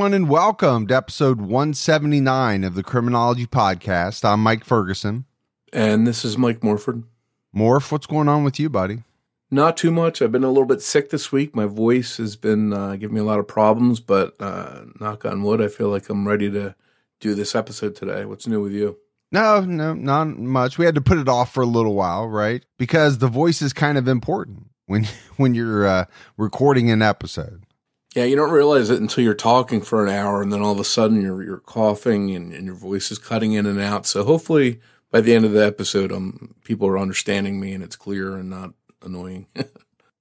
Everyone, and welcome to episode 179 of the Criminology Podcast. I'm Mike Ferguson. And this is Mike Morford. Morph, what's going on with you, buddy? Not too much. I've been a little bit sick this week. My voice has been uh, giving me a lot of problems, but uh, knock on wood, I feel like I'm ready to do this episode today. What's new with you? No, no, not much. We had to put it off for a little while, right? Because the voice is kind of important when when you're uh, recording an episode. Yeah, you don't realize it until you're talking for an hour, and then all of a sudden you're you're coughing and, and your voice is cutting in and out. So hopefully by the end of the episode, um, people are understanding me and it's clear and not annoying.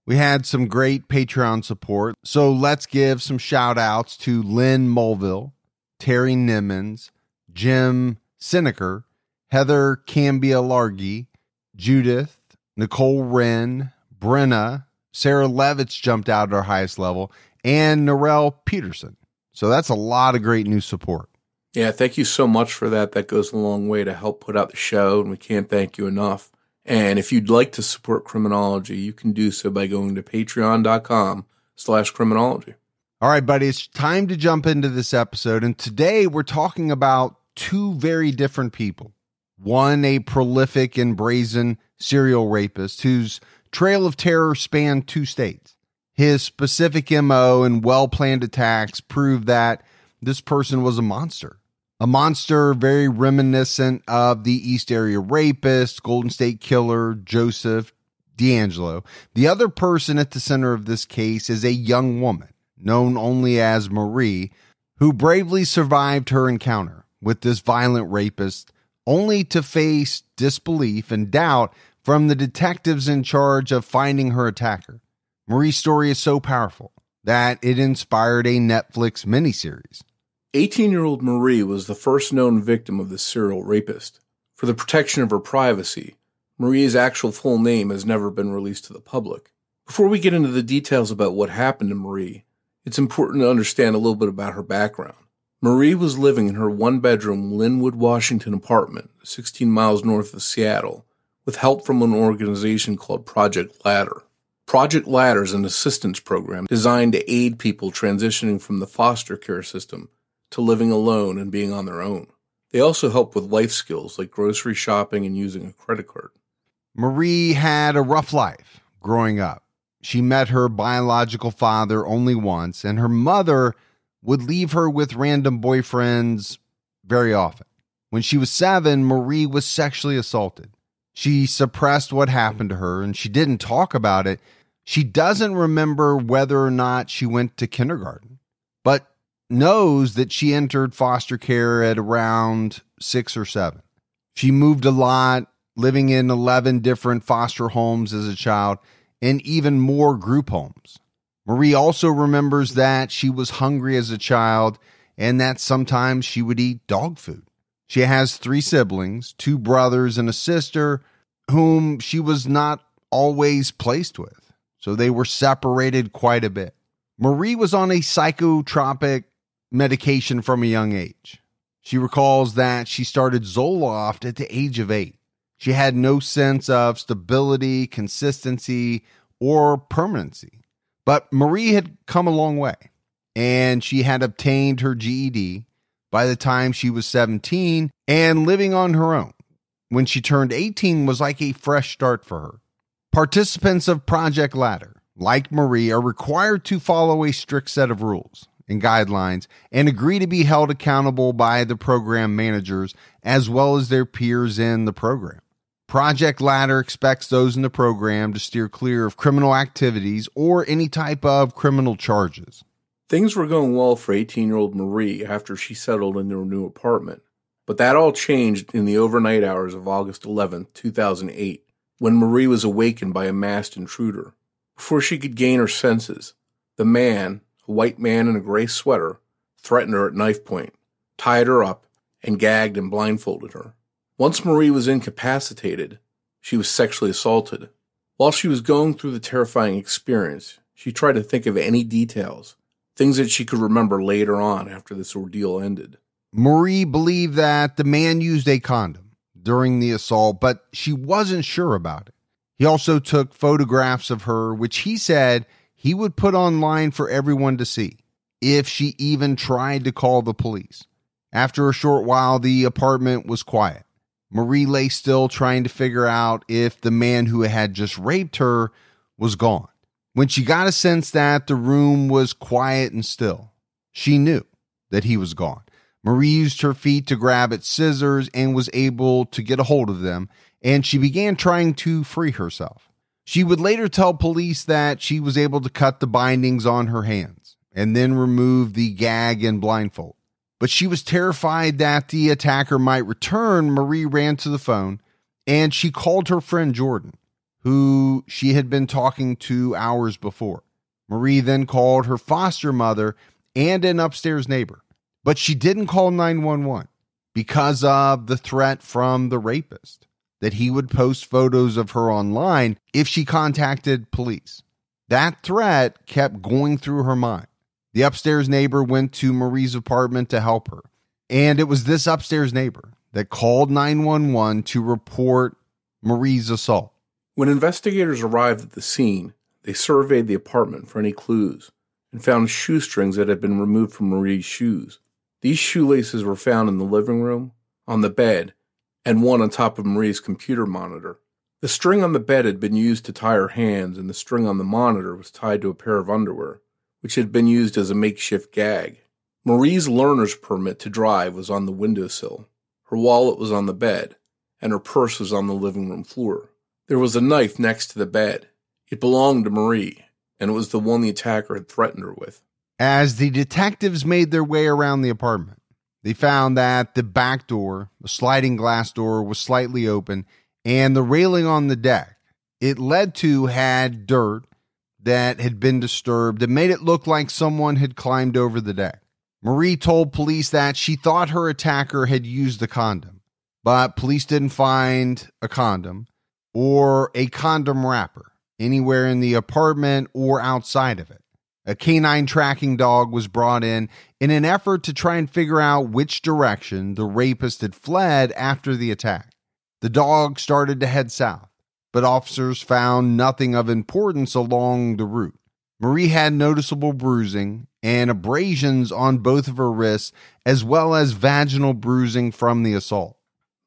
We had some great Patreon support. So let's give some shout outs to Lynn Mulville, Terry Nimmons, Jim Sineker, Heather Cambia Largy, Judith, Nicole Wren, Brenna, Sarah Levitz jumped out at our highest level, and Norel Peterson. So that's a lot of great new support. Yeah, thank you so much for that. That goes a long way to help put out the show, and we can't thank you enough. And if you'd like to support criminology, you can do so by going to patreon.com slash criminology. All right, buddy, it's time to jump into this episode. And today we're talking about two very different people. One, a prolific and brazen serial rapist whose trail of terror spanned two states. His specific MO and well planned attacks prove that this person was a monster. A monster very reminiscent of the East Area rapist, Golden State Killer, Joseph DeAngelo. The other person at the center of this case is a young woman, known only as Marie, who bravely survived her encounter with this violent rapist, only to face disbelief and doubt from the detectives in charge of finding her attacker. Marie's story is so powerful that it inspired a Netflix miniseries. 18 year old Marie was the first known victim of the serial rapist. For the protection of her privacy, Marie's actual full name has never been released to the public. Before we get into the details about what happened to Marie, it's important to understand a little bit about her background. Marie was living in her one bedroom Lynnwood, Washington apartment, 16 miles north of Seattle, with help from an organization called Project Ladder. Project Ladder is an assistance program designed to aid people transitioning from the foster care system to living alone and being on their own. They also help with life skills like grocery shopping and using a credit card. Marie had a rough life growing up. She met her biological father only once, and her mother would leave her with random boyfriends very often. When she was seven, Marie was sexually assaulted. She suppressed what happened to her and she didn't talk about it. She doesn't remember whether or not she went to kindergarten, but knows that she entered foster care at around six or seven. She moved a lot, living in 11 different foster homes as a child and even more group homes. Marie also remembers that she was hungry as a child and that sometimes she would eat dog food. She has three siblings, two brothers and a sister, whom she was not always placed with. So they were separated quite a bit. Marie was on a psychotropic medication from a young age. She recalls that she started Zoloft at the age of eight. She had no sense of stability, consistency, or permanency. But Marie had come a long way, and she had obtained her GED by the time she was 17 and living on her own. When she turned 18 was like a fresh start for her. Participants of Project Ladder, like Marie, are required to follow a strict set of rules and guidelines and agree to be held accountable by the program managers as well as their peers in the program. Project Ladder expects those in the program to steer clear of criminal activities or any type of criminal charges. Things were going well for 18 year old Marie after she settled into her new apartment, but that all changed in the overnight hours of August 11, 2008, when Marie was awakened by a masked intruder. Before she could gain her senses, the man, a white man in a gray sweater, threatened her at knife point, tied her up, and gagged and blindfolded her. Once Marie was incapacitated, she was sexually assaulted. While she was going through the terrifying experience, she tried to think of any details, things that she could remember later on after this ordeal ended. Marie believed that the man used a condom during the assault, but she wasn't sure about it. He also took photographs of her, which he said he would put online for everyone to see if she even tried to call the police. After a short while, the apartment was quiet. Marie lay still trying to figure out if the man who had just raped her was gone. When she got a sense that the room was quiet and still, she knew that he was gone. Marie used her feet to grab at scissors and was able to get a hold of them, and she began trying to free herself. She would later tell police that she was able to cut the bindings on her hands and then remove the gag and blindfold but she was terrified that the attacker might return. Marie ran to the phone and she called her friend Jordan, who she had been talking to hours before. Marie then called her foster mother and an upstairs neighbor, but she didn't call 911 because of the threat from the rapist that he would post photos of her online if she contacted police. That threat kept going through her mind. The upstairs neighbor went to Marie's apartment to help her. And it was this upstairs neighbor that called 911 to report Marie's assault. When investigators arrived at the scene, they surveyed the apartment for any clues and found shoestrings that had been removed from Marie's shoes. These shoelaces were found in the living room, on the bed, and one on top of Marie's computer monitor. The string on the bed had been used to tie her hands, and the string on the monitor was tied to a pair of underwear which had been used as a makeshift gag. Marie's learner's permit to drive was on the windowsill. Her wallet was on the bed, and her purse was on the living room floor. There was a knife next to the bed. It belonged to Marie, and it was the one the attacker had threatened her with. As the detectives made their way around the apartment, they found that the back door, the sliding glass door, was slightly open, and the railing on the deck it led to had dirt that had been disturbed and made it look like someone had climbed over the deck. Marie told police that she thought her attacker had used a condom, but police didn't find a condom or a condom wrapper anywhere in the apartment or outside of it. A canine tracking dog was brought in in an effort to try and figure out which direction the rapist had fled after the attack. The dog started to head south but officers found nothing of importance along the route. Marie had noticeable bruising and abrasions on both of her wrists, as well as vaginal bruising from the assault.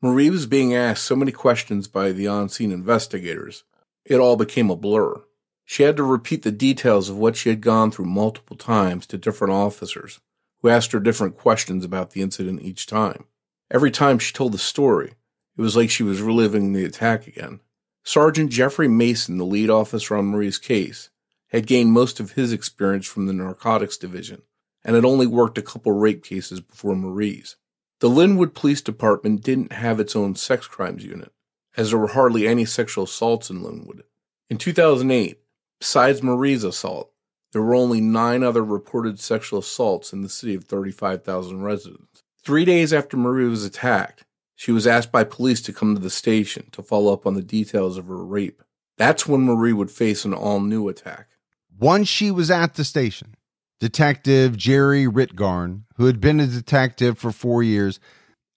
Marie was being asked so many questions by the on scene investigators, it all became a blur. She had to repeat the details of what she had gone through multiple times to different officers, who asked her different questions about the incident each time. Every time she told the story, it was like she was reliving the attack again. Sergeant Jeffrey Mason, the lead officer on Marie's case, had gained most of his experience from the narcotics division and had only worked a couple rape cases before Marie's. The Lynnwood Police Department didn't have its own sex crimes unit, as there were hardly any sexual assaults in Lynnwood. In 2008, besides Marie's assault, there were only nine other reported sexual assaults in the city of 35,000 residents. Three days after Marie was attacked, she was asked by police to come to the station to follow up on the details of her rape. That's when Marie would face an all new attack. Once she was at the station, Detective Jerry Rittgarn, who had been a detective for four years,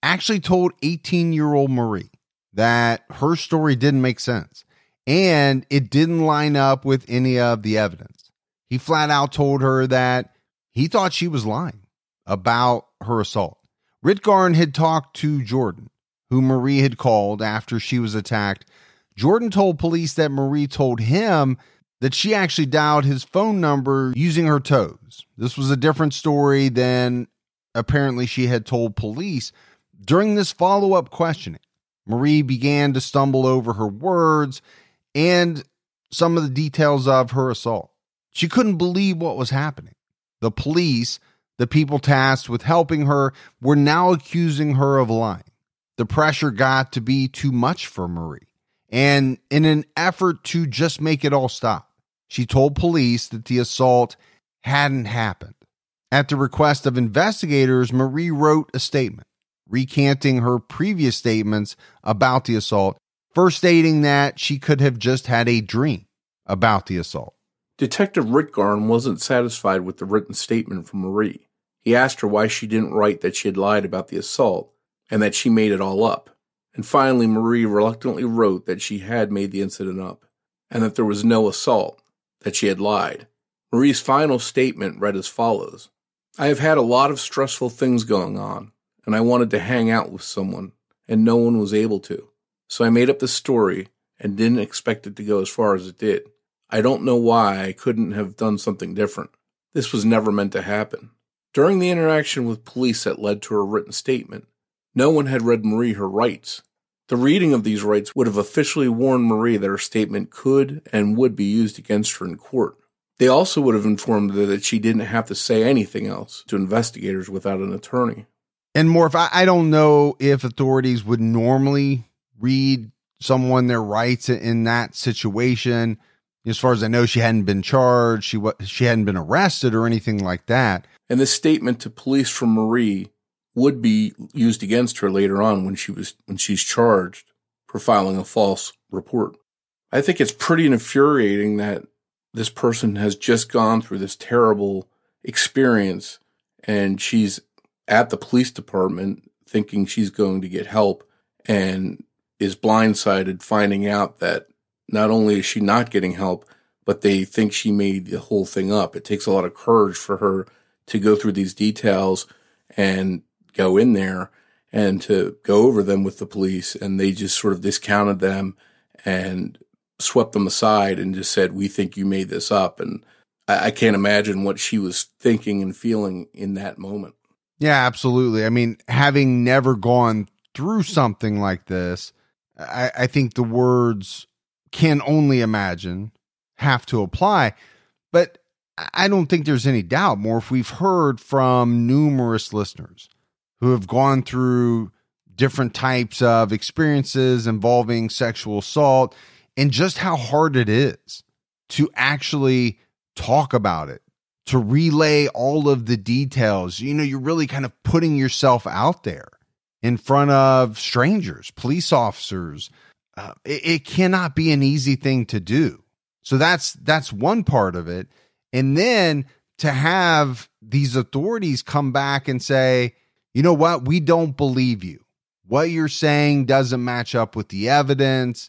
actually told 18 year old Marie that her story didn't make sense and it didn't line up with any of the evidence. He flat out told her that he thought she was lying about her assault. Rittgarn had talked to Jordan, who Marie had called after she was attacked, Jordan told police that Marie told him that she actually dialed his phone number using her toes. This was a different story than apparently she had told police. During this follow up questioning, Marie began to stumble over her words and some of the details of her assault. She couldn't believe what was happening. The police, the people tasked with helping her, were now accusing her of lying. The pressure got to be too much for Marie, And in an effort to just make it all stop, she told police that the assault hadn't happened. At the request of investigators, Marie wrote a statement recanting her previous statements about the assault, first stating that she could have just had a dream about the assault. Detective Rittgarn wasn't satisfied with the written statement from Marie. He asked her why she didn't write that she had lied about the assault and that she made it all up. And finally, Marie reluctantly wrote that she had made the incident up and that there was no assault, that she had lied. Marie's final statement read as follows I have had a lot of stressful things going on, and I wanted to hang out with someone, and no one was able to. So I made up the story and didn't expect it to go as far as it did. I don't know why I couldn't have done something different. This was never meant to happen. During the interaction with police that led to her written statement, no one had read Marie her rights. The reading of these rights would have officially warned Marie that her statement could and would be used against her in court. They also would have informed her that she didn't have to say anything else to investigators without an attorney. And Morph, I, I don't know if authorities would normally read someone their rights in that situation. As far as I know, she hadn't been charged, she she hadn't been arrested or anything like that. And this statement to police from Marie would be used against her later on when she was when she's charged for filing a false report. I think it's pretty infuriating that this person has just gone through this terrible experience and she's at the police department thinking she's going to get help and is blindsided finding out that not only is she not getting help, but they think she made the whole thing up. It takes a lot of courage for her to go through these details and go in there and to go over them with the police. And they just sort of discounted them and swept them aside and just said, We think you made this up. And I, I can't imagine what she was thinking and feeling in that moment. Yeah, absolutely. I mean, having never gone through something like this, I, I think the words can only imagine have to apply. But I don't think there's any doubt Morph we've heard from numerous listeners who have gone through different types of experiences involving sexual assault and just how hard it is to actually talk about it, to relay all of the details. You know, you're really kind of putting yourself out there in front of strangers, police officers. Uh, it, it cannot be an easy thing to do. So that's that's one part of it. And then to have these authorities come back and say, you know what, we don't believe you. What you're saying doesn't match up with the evidence.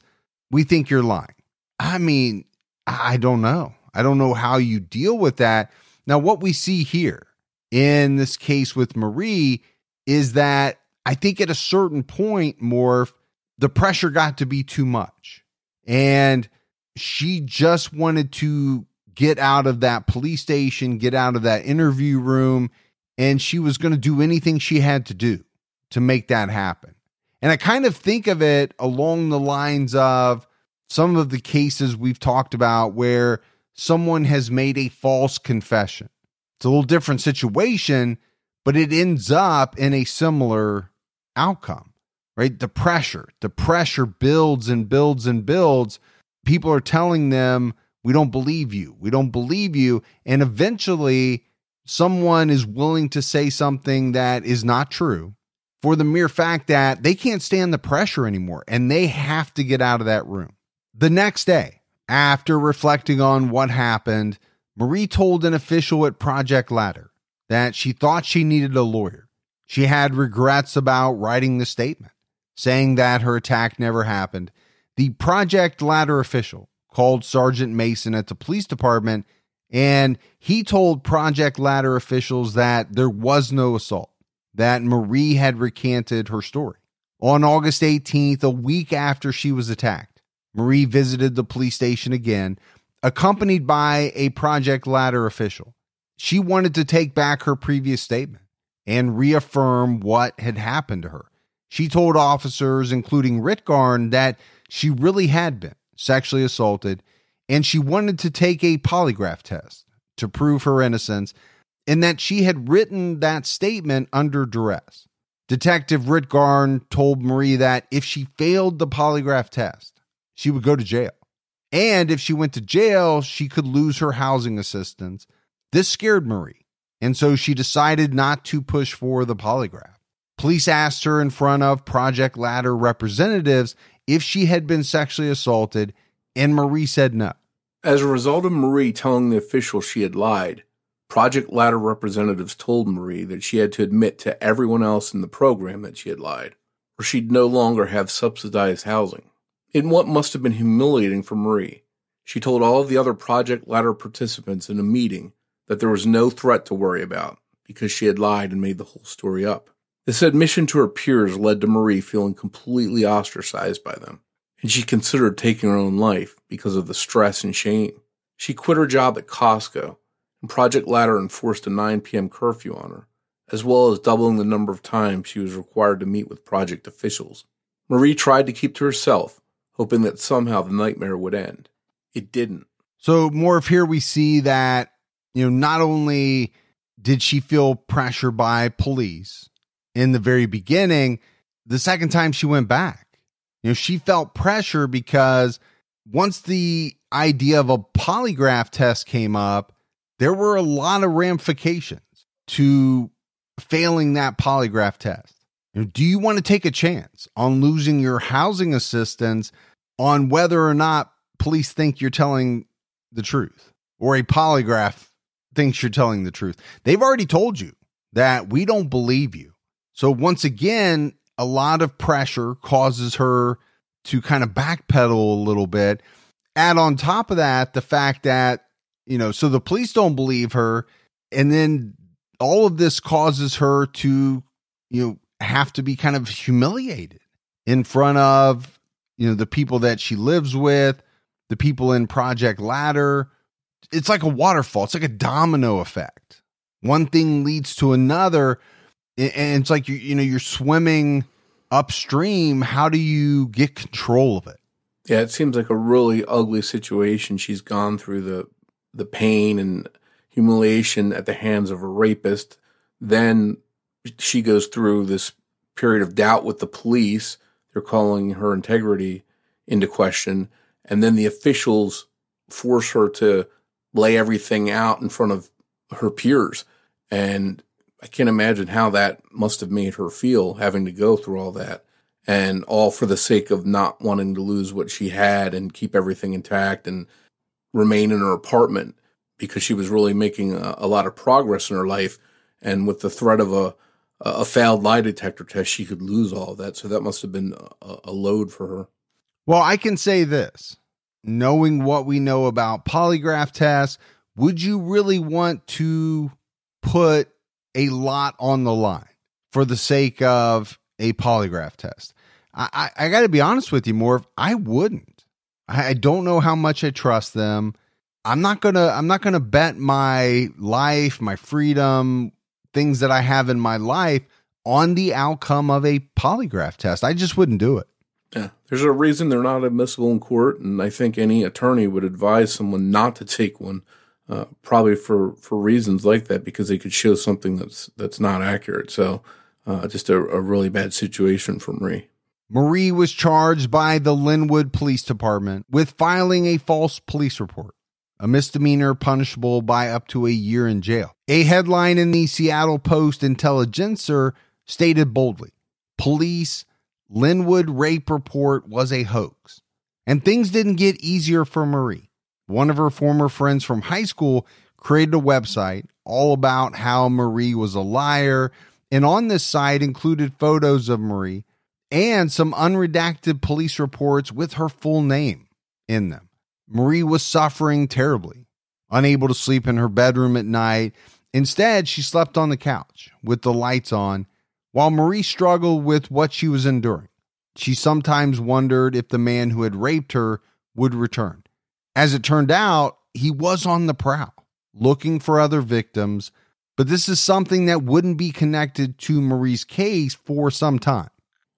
We think you're lying. I mean, I don't know. I don't know how you deal with that. Now, what we see here in this case with Marie is that I think at a certain point, Morph, the pressure got to be too much. And she just wanted to get out of that police station, get out of that interview room, and she was going to do anything she had to do to make that happen. And I kind of think of it along the lines of some of the cases we've talked about where someone has made a false confession. It's a little different situation, but it ends up in a similar outcome, right? The pressure, the pressure builds and builds and builds. People are telling them, we don't believe you. We don't believe you. And eventually, someone is willing to say something that is not true for the mere fact that they can't stand the pressure anymore and they have to get out of that room. The next day, after reflecting on what happened, Marie told an official at Project Ladder that she thought she needed a lawyer. She had regrets about writing the statement, saying that her attack never happened. The Project Ladder official called Sergeant Mason at the police department and he told Project Ladder officials that there was no assault, that Marie had recanted her story. On August 18th, a week after she was attacked, Marie visited the police station again, accompanied by a Project Ladder official. She wanted to take back her previous statement and reaffirm what had happened to her. She told officers, including Rittgarn, that she really had been sexually assaulted and she wanted to take a polygraph test to prove her innocence and that she had written that statement under duress. Detective Rittgarn told Marie that if she failed the polygraph test, she would go to jail. And if she went to jail, she could lose her housing assistance. This scared Marie. And so she decided not to push for the polygraph. Police asked her in front of Project Ladder representatives if she had been sexually assaulted, and Marie said no. As a result of Marie telling the officials she had lied, Project Ladder representatives told Marie that she had to admit to everyone else in the program that she had lied, or she'd no longer have subsidized housing. In what must have been humiliating for Marie, she told all of the other Project Ladder participants in a meeting that there was no threat to worry about because she had lied and made the whole story up. This admission to her peers led to Marie feeling completely ostracized by them, and she considered taking her own life because of the stress and shame. She quit her job at Costco, and Project Ladder enforced a 9 p.m. curfew on her, as well as doubling the number of times she was required to meet with project officials. Marie tried to keep to herself, hoping that somehow the nightmare would end. It didn't. So, Morph here we see that you know, not only did she feel pressure by police in the very beginning, the second time she went back, you know, she felt pressure because once the idea of a polygraph test came up, there were a lot of ramifications to failing that polygraph test. Do you want to take a chance on losing your housing assistance on whether or not police think you're telling the truth or a polygraph thinks you're telling the truth. They've already told you that we don't believe you. So once again, a lot of pressure causes her to kind of backpedal a little bit. Add on top of that the fact that, you know, so the police don't believe her. And then all of this causes her to, you know, have to be kind of humiliated in front of, you know, the people that she lives with, the people in Project Ladder, it's like a waterfall. It's like a domino effect. One thing leads to another, and it's like you you know you're swimming upstream. How do you get control of it? Yeah, it seems like a really ugly situation. She's gone through the the pain and humiliation at the hands of a rapist. Then she goes through this period of doubt with the police. They're calling her integrity into question. And then the officials force her to lay everything out in front of her peers. And I can't imagine how that must have made her feel having to go through all that and all for the sake of not wanting to lose what she had and keep everything intact and remain in her apartment because she was really making a, a lot of progress in her life. And with the threat of a, a failed lie detector test, she could lose all of that. So that must have been a, a load for her. Well, I can say this knowing what we know about polygraph tests, would you really want to put a lot on the line for the sake of a polygraph test? I, I, I got to be honest with you, Morph. I wouldn't. I, I don't know how much I trust them. I'm not gonna. I'm not gonna bet my life, my freedom, things that I have in my life on the outcome of a polygraph test. I just wouldn't do it. Yeah, there's a reason they're not admissible in court, and I think any attorney would advise someone not to take one, uh, probably for for reasons like that, because they could show something that's that's not accurate. So, uh, just a, a really bad situation for Marie. Marie was charged by the Lynnwood Police Department with filing a false police report, a misdemeanor punishable by up to a year in jail. A headline in the Seattle Post Intelligencer stated boldly Police Lynnwood rape report was a hoax. And things didn't get easier for Marie. One of her former friends from high school created a website all about how Marie was a liar. And on this site included photos of Marie and some unredacted police reports with her full name in them. Marie was suffering terribly, unable to sleep in her bedroom at night. Instead, she slept on the couch with the lights on while Marie struggled with what she was enduring, she sometimes wondered if the man who had raped her would return. As it turned out, he was on the prowl, looking for other victims, but this is something that wouldn't be connected to Marie's case for some time.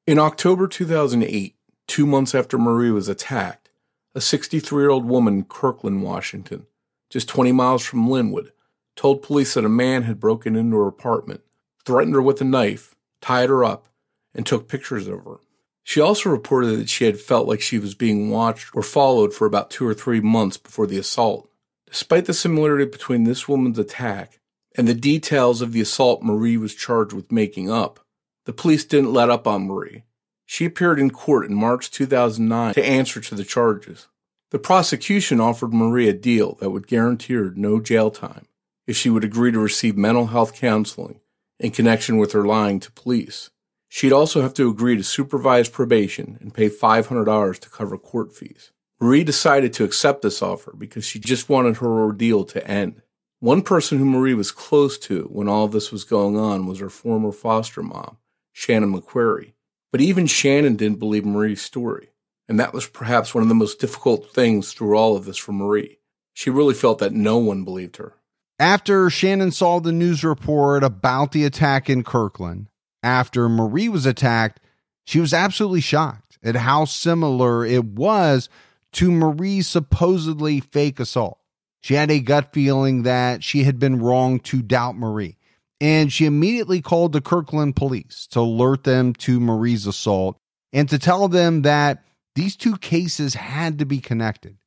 In October 2008, two months after Marie was attacked, a 63 year old woman in Kirkland, Washington, just 20 miles from Lynnwood, told police that a man had broken into her apartment, threatened her with a knife, tied her up, and took pictures of her. She also reported that she had felt like she was being watched or followed for about two or three months before the assault. Despite the similarity between this woman's attack and the details of the assault Marie was charged with making up, the police didn't let up on Marie. She appeared in court in March 2009 to answer to the charges. The prosecution offered Marie a deal that would guarantee her no jail time if she would agree to receive mental health counseling in connection with her lying to police. She'd also have to agree to supervised probation and pay $500 to cover court fees. Marie decided to accept this offer because she just wanted her ordeal to end. One person who Marie was close to when all this was going on was her former foster mom, Shannon McQuarrie. But even Shannon didn't believe Marie's story. And that was perhaps one of the most difficult things through all of this for Marie. She really felt that no one believed her. After Shannon saw the news report about the attack in Kirkland, after Marie was attacked, she was absolutely shocked at how similar it was to Marie's supposedly fake assault. She had a gut feeling that she had been wrong to doubt Marie, and she immediately called the Kirkland police to alert them to Marie's assault and to tell them that these two cases had to be connected.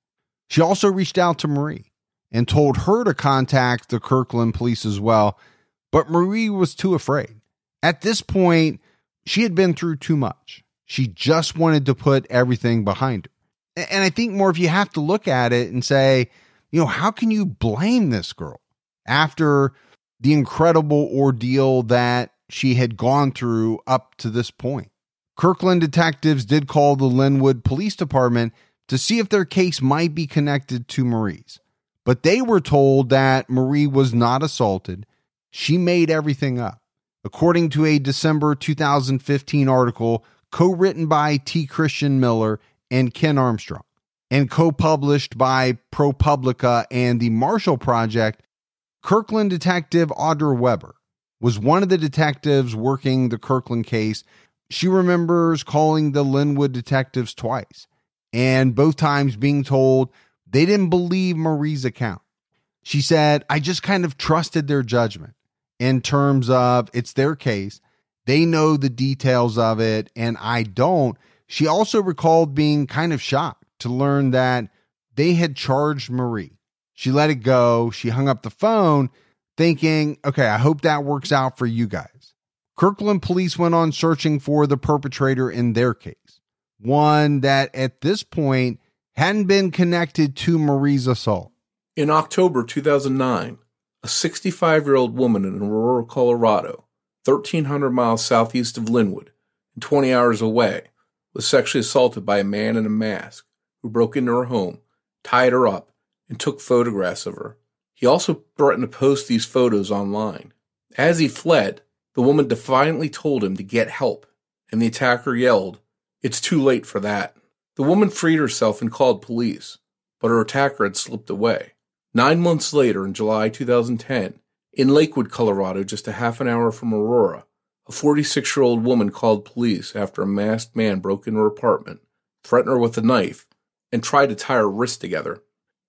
She also reached out to Marie and told her to contact the Kirkland police as well, but Marie was too afraid. At this point, she had been through too much. She just wanted to put everything behind her. And I think Morph you have to look at it and say, you know, how can you blame this girl after the incredible ordeal that she had gone through up to this point? Kirkland detectives did call the Lynnwood Police Department to see if their case might be connected to Marie's, but they were told that Marie was not assaulted. She made everything up according to a December 2015 article co written by T. Christian Miller and Ken Armstrong, and co published by ProPublica and the Marshall Project. Kirkland detective Audra Weber was one of the detectives working the Kirkland case. She remembers calling the Lynnwood detectives twice, and both times being told they didn't believe Marie's account. She said, I just kind of trusted their judgment in terms of it's their case. They know the details of it, and I don't. She also recalled being kind of shocked to learn that they had charged Marie. She let it go. She hung up the phone, thinking, okay, I hope that works out for you guys. Kirkland police went on searching for the perpetrator in their case, one that at this point hadn't been connected to Marie's assault. In October 2009, a 65 year old woman in Aurora, Colorado, 1,300 miles southeast of Lynnwood and 20 hours away, was sexually assaulted by a man in a mask who broke into her home, tied her up, and took photographs of her. He also threatened to post these photos online. As he fled, the woman defiantly told him to get help, and the attacker yelled, It's too late for that. The woman freed herself and called police, but her attacker had slipped away. Nine months later, in July 2010, in Lakewood, Colorado, just a half an hour from Aurora, a 46 year old woman called police after a masked man broke into her apartment, threatened her with a knife, and tried to tie her wrists together.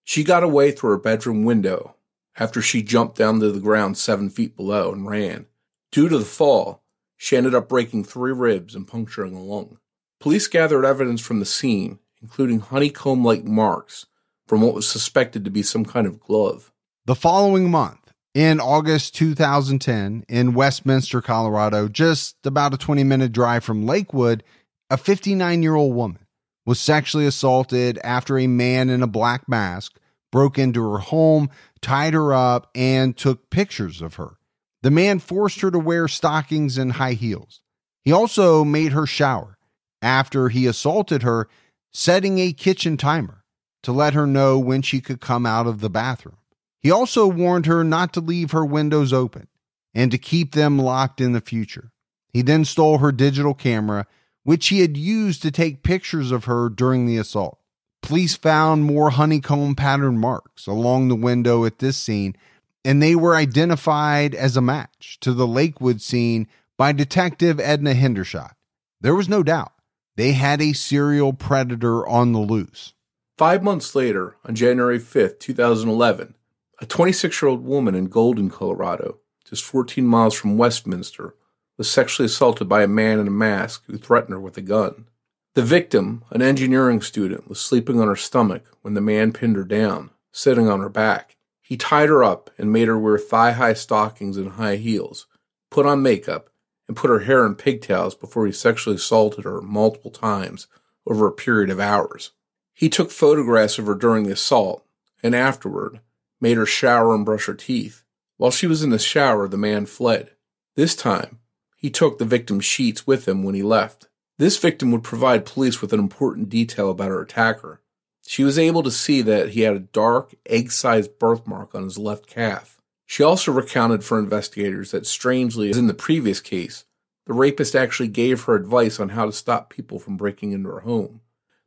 She got away through her bedroom window after she jumped down to the ground seven feet below and ran. Due to the fall, she ended up breaking three ribs and puncturing a lung. Police gathered evidence from the scene, including honeycomb like marks from what was suspected to be some kind of glove. The following month, in August 2010, in Westminster, Colorado, just about a 20 minute drive from Lakewood, a 59 year old woman was sexually assaulted after a man in a black mask broke into her home, tied her up, and took pictures of her. The man forced her to wear stockings and high heels. He also made her shower after he assaulted her, setting a kitchen timer to let her know when she could come out of the bathroom. He also warned her not to leave her windows open and to keep them locked in the future. He then stole her digital camera, which he had used to take pictures of her during the assault. Police found more honeycomb pattern marks along the window at this scene, and they were identified as a match to the Lakewood scene by Detective Edna Hendershot. There was no doubt they had a serial predator on the loose. Five months later, on January 5th, 2011, a 26 year old woman in Golden, Colorado, just 14 miles from Westminster, was sexually assaulted by a man in a mask who threatened her with a gun. The victim, an engineering student, was sleeping on her stomach when the man pinned her down, sitting on her back. He tied her up and made her wear thigh high stockings and high heels, put on makeup, and put her hair in pigtails before he sexually assaulted her multiple times over a period of hours. He took photographs of her during the assault and afterward made her shower and brush her teeth. While she was in the shower, the man fled. This time, he took the victim's sheets with him when he left. This victim would provide police with an important detail about her attacker. She was able to see that he had a dark, egg sized birthmark on his left calf. She also recounted for investigators that, strangely, as in the previous case, the rapist actually gave her advice on how to stop people from breaking into her home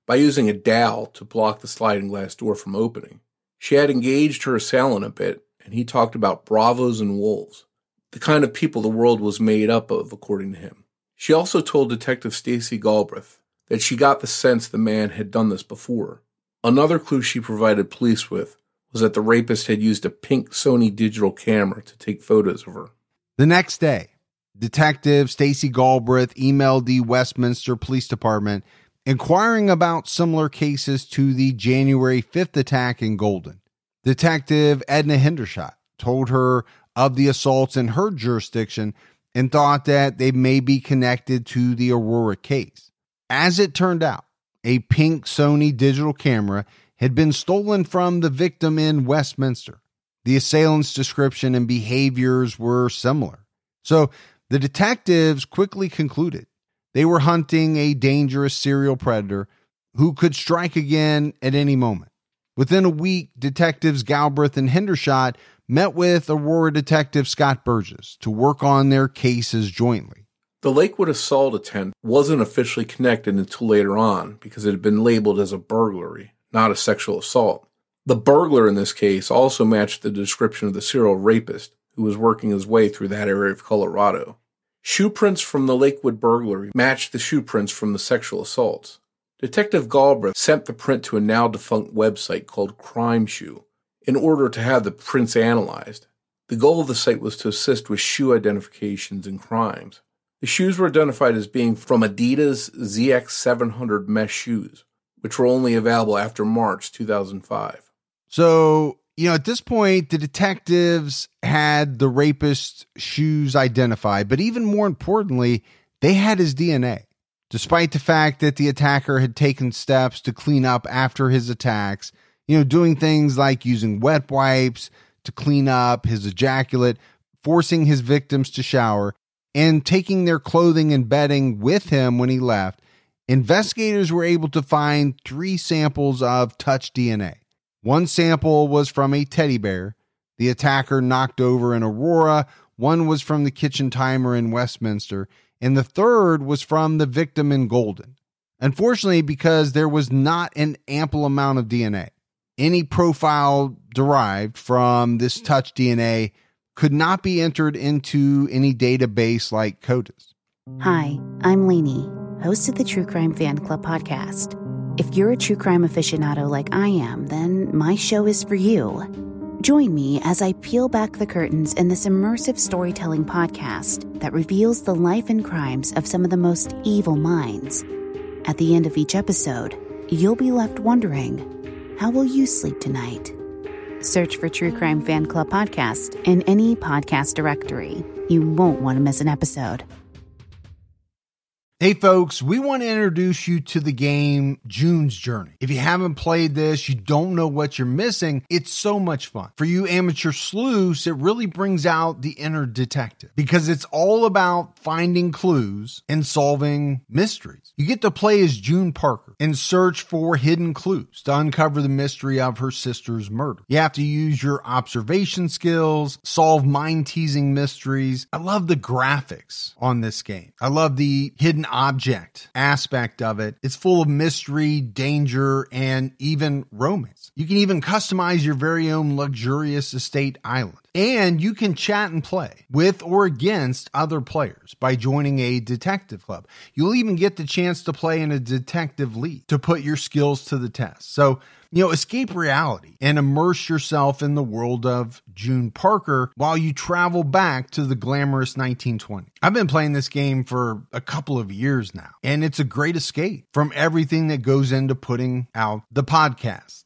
by using a dowel to block the sliding glass door from opening. She had engaged her assailant a bit, and he talked about bravos and wolves, the kind of people the world was made up of, according to him. She also told Detective Stacy Galbraith that she got the sense the man had done this before. Another clue she provided police with was that the rapist had used a pink Sony digital camera to take photos of her. The next day, Detective Stacy Galbraith emailed the Westminster Police Department inquiring about similar cases to the January 5th attack in Golden. Detective Edna Hendershot told her of the assaults in her jurisdiction and thought that they may be connected to the Aurora case. As it turned out, a pink Sony digital camera had been stolen from the victim in Westminster. The assailant's description and behaviors were similar. So the detectives quickly concluded they were hunting a dangerous serial predator who could strike again at any moment. Within a week, detectives Galbraith and Hendershot met with Aurora detective Scott Burgess to work on their cases jointly. The Lakewood assault attempt wasn't officially connected until later on because it had been labeled as a burglary, not a sexual assault. The burglar in this case also matched the description of the serial rapist who was working his way through that area of Colorado. Shoe prints from the Lakewood burglary matched the shoe prints from the sexual assaults. Detective Galbraith sent the print to a now defunct website called Crime Shoe in order to have the prints analyzed. The goal of the site was to assist with shoe identifications in crimes. The shoes were identified as being from Adidas ZX700 mesh shoes, which were only available after March 2005. So, you know, at this point, the detectives had the rapist's shoes identified, but even more importantly, they had his DNA. Despite the fact that the attacker had taken steps to clean up after his attacks, you know, doing things like using wet wipes to clean up his ejaculate, forcing his victims to shower, and taking their clothing and bedding with him when he left, investigators were able to find three samples of touch DNA. One sample was from a teddy bear the attacker knocked over in Aurora, one was from the kitchen timer in Westminster, and the third was from the victim in Golden. Unfortunately, because there was not an ample amount of DNA, any profile derived from this touch DNA could not be entered into any database like CODIS. Hi, I'm Lainey, host of the True Crime Fan Club podcast. If you're a true crime aficionado like I am, then my show is for you. Join me as I peel back the curtains in this immersive storytelling podcast that reveals the life and crimes of some of the most evil minds. At the end of each episode, you'll be left wondering how will you sleep tonight? Search for True Crime Fan Club Podcast in any podcast directory. You won't want to miss an episode. Hey folks, we want to introduce you to the game June's Journey. If you haven't played this, you don't know what you're missing. It's so much fun. For you amateur sleuths, it really brings out the inner detective because it's all about finding clues and solving mysteries. You get to play as June Parker and search for hidden clues to uncover the mystery of her sister's murder. You have to use your observation skills, solve mind teasing mysteries. I love the graphics on this game. I love the hidden object aspect of it. It's full of mystery, danger, and even romance. You can even customize your very own luxurious estate island. And you can chat and play with or against other players by joining a detective club. You'll even get the chance to play in a detective league to put your skills to the test. So, you know, escape reality and immerse yourself in the world of June Parker while you travel back to the glamorous 1920. I've been playing this game for a couple of years now, and it's a great escape from everything that goes into putting out the podcast.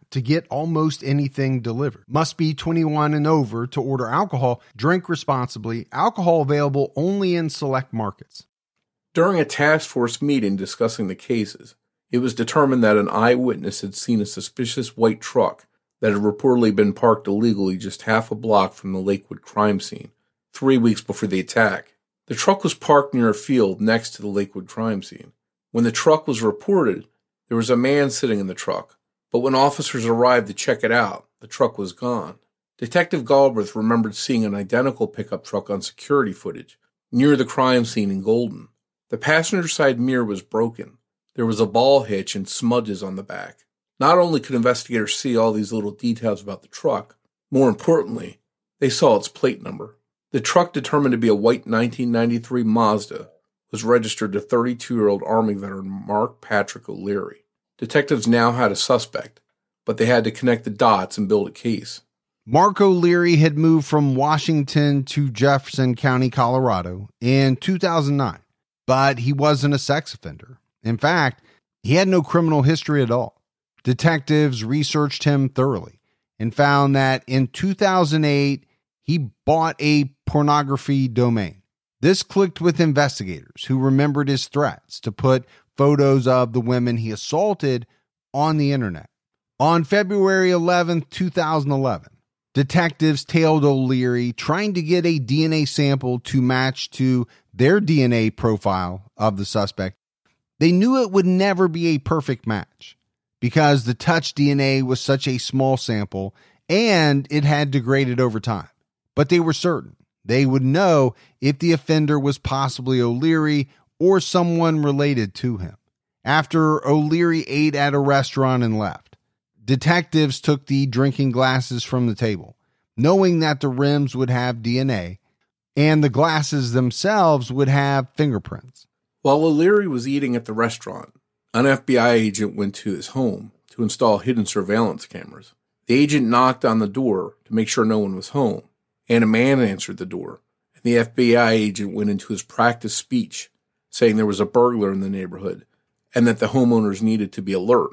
to get almost anything delivered. Must be 21 and over to order alcohol. Drink responsibly. Alcohol available only in select markets. During a task force meeting discussing the cases, it was determined that an eyewitness had seen a suspicious white truck that had reportedly been parked illegally just half a block from the Lakewood crime scene, three weeks before the attack. The truck was parked near a field next to the Lakewood crime scene. When the truck was reported, there was a man sitting in the truck, but when officers arrived to check it out, the truck was gone. Detective Galbraith remembered seeing an identical pickup truck on security footage near the crime scene in Golden. The passenger side mirror was broken. There was a ball hitch and smudges on the back. Not only could investigators see all these little details about the truck, more importantly, they saw its plate number. The truck, determined to be a white 1993 Mazda, was registered to 32 year old Army veteran Mark Patrick O'Leary. Detectives now had a suspect, but they had to connect the dots and build a case. Mark O'Leary had moved from Washington to Jefferson County, Colorado in 2009, but he wasn't a sex offender. In fact, he had no criminal history at all. Detectives researched him thoroughly and found that in 2008, he bought a pornography domain. This clicked with investigators who remembered his threats to put photos of the women he assaulted on the internet. On February 11, 2011, detectives tailed O'Leary trying to get a DNA sample to match to their DNA profile of the suspect. They knew it would never be a perfect match because the touch DNA was such a small sample and it had degraded over time. But they were certain they would know if the offender was possibly O'Leary or someone related to him. After O'Leary ate at a restaurant and left, detectives took the drinking glasses from the table, knowing that the rims would have DNA and the glasses themselves would have fingerprints. While O'Leary was eating at the restaurant, an FBI agent went to his home to install hidden surveillance cameras. The agent knocked on the door to make sure no one was home, and a man answered the door. And the FBI agent went into his practice speech saying there was a burglar in the neighborhood and that the homeowners needed to be alert.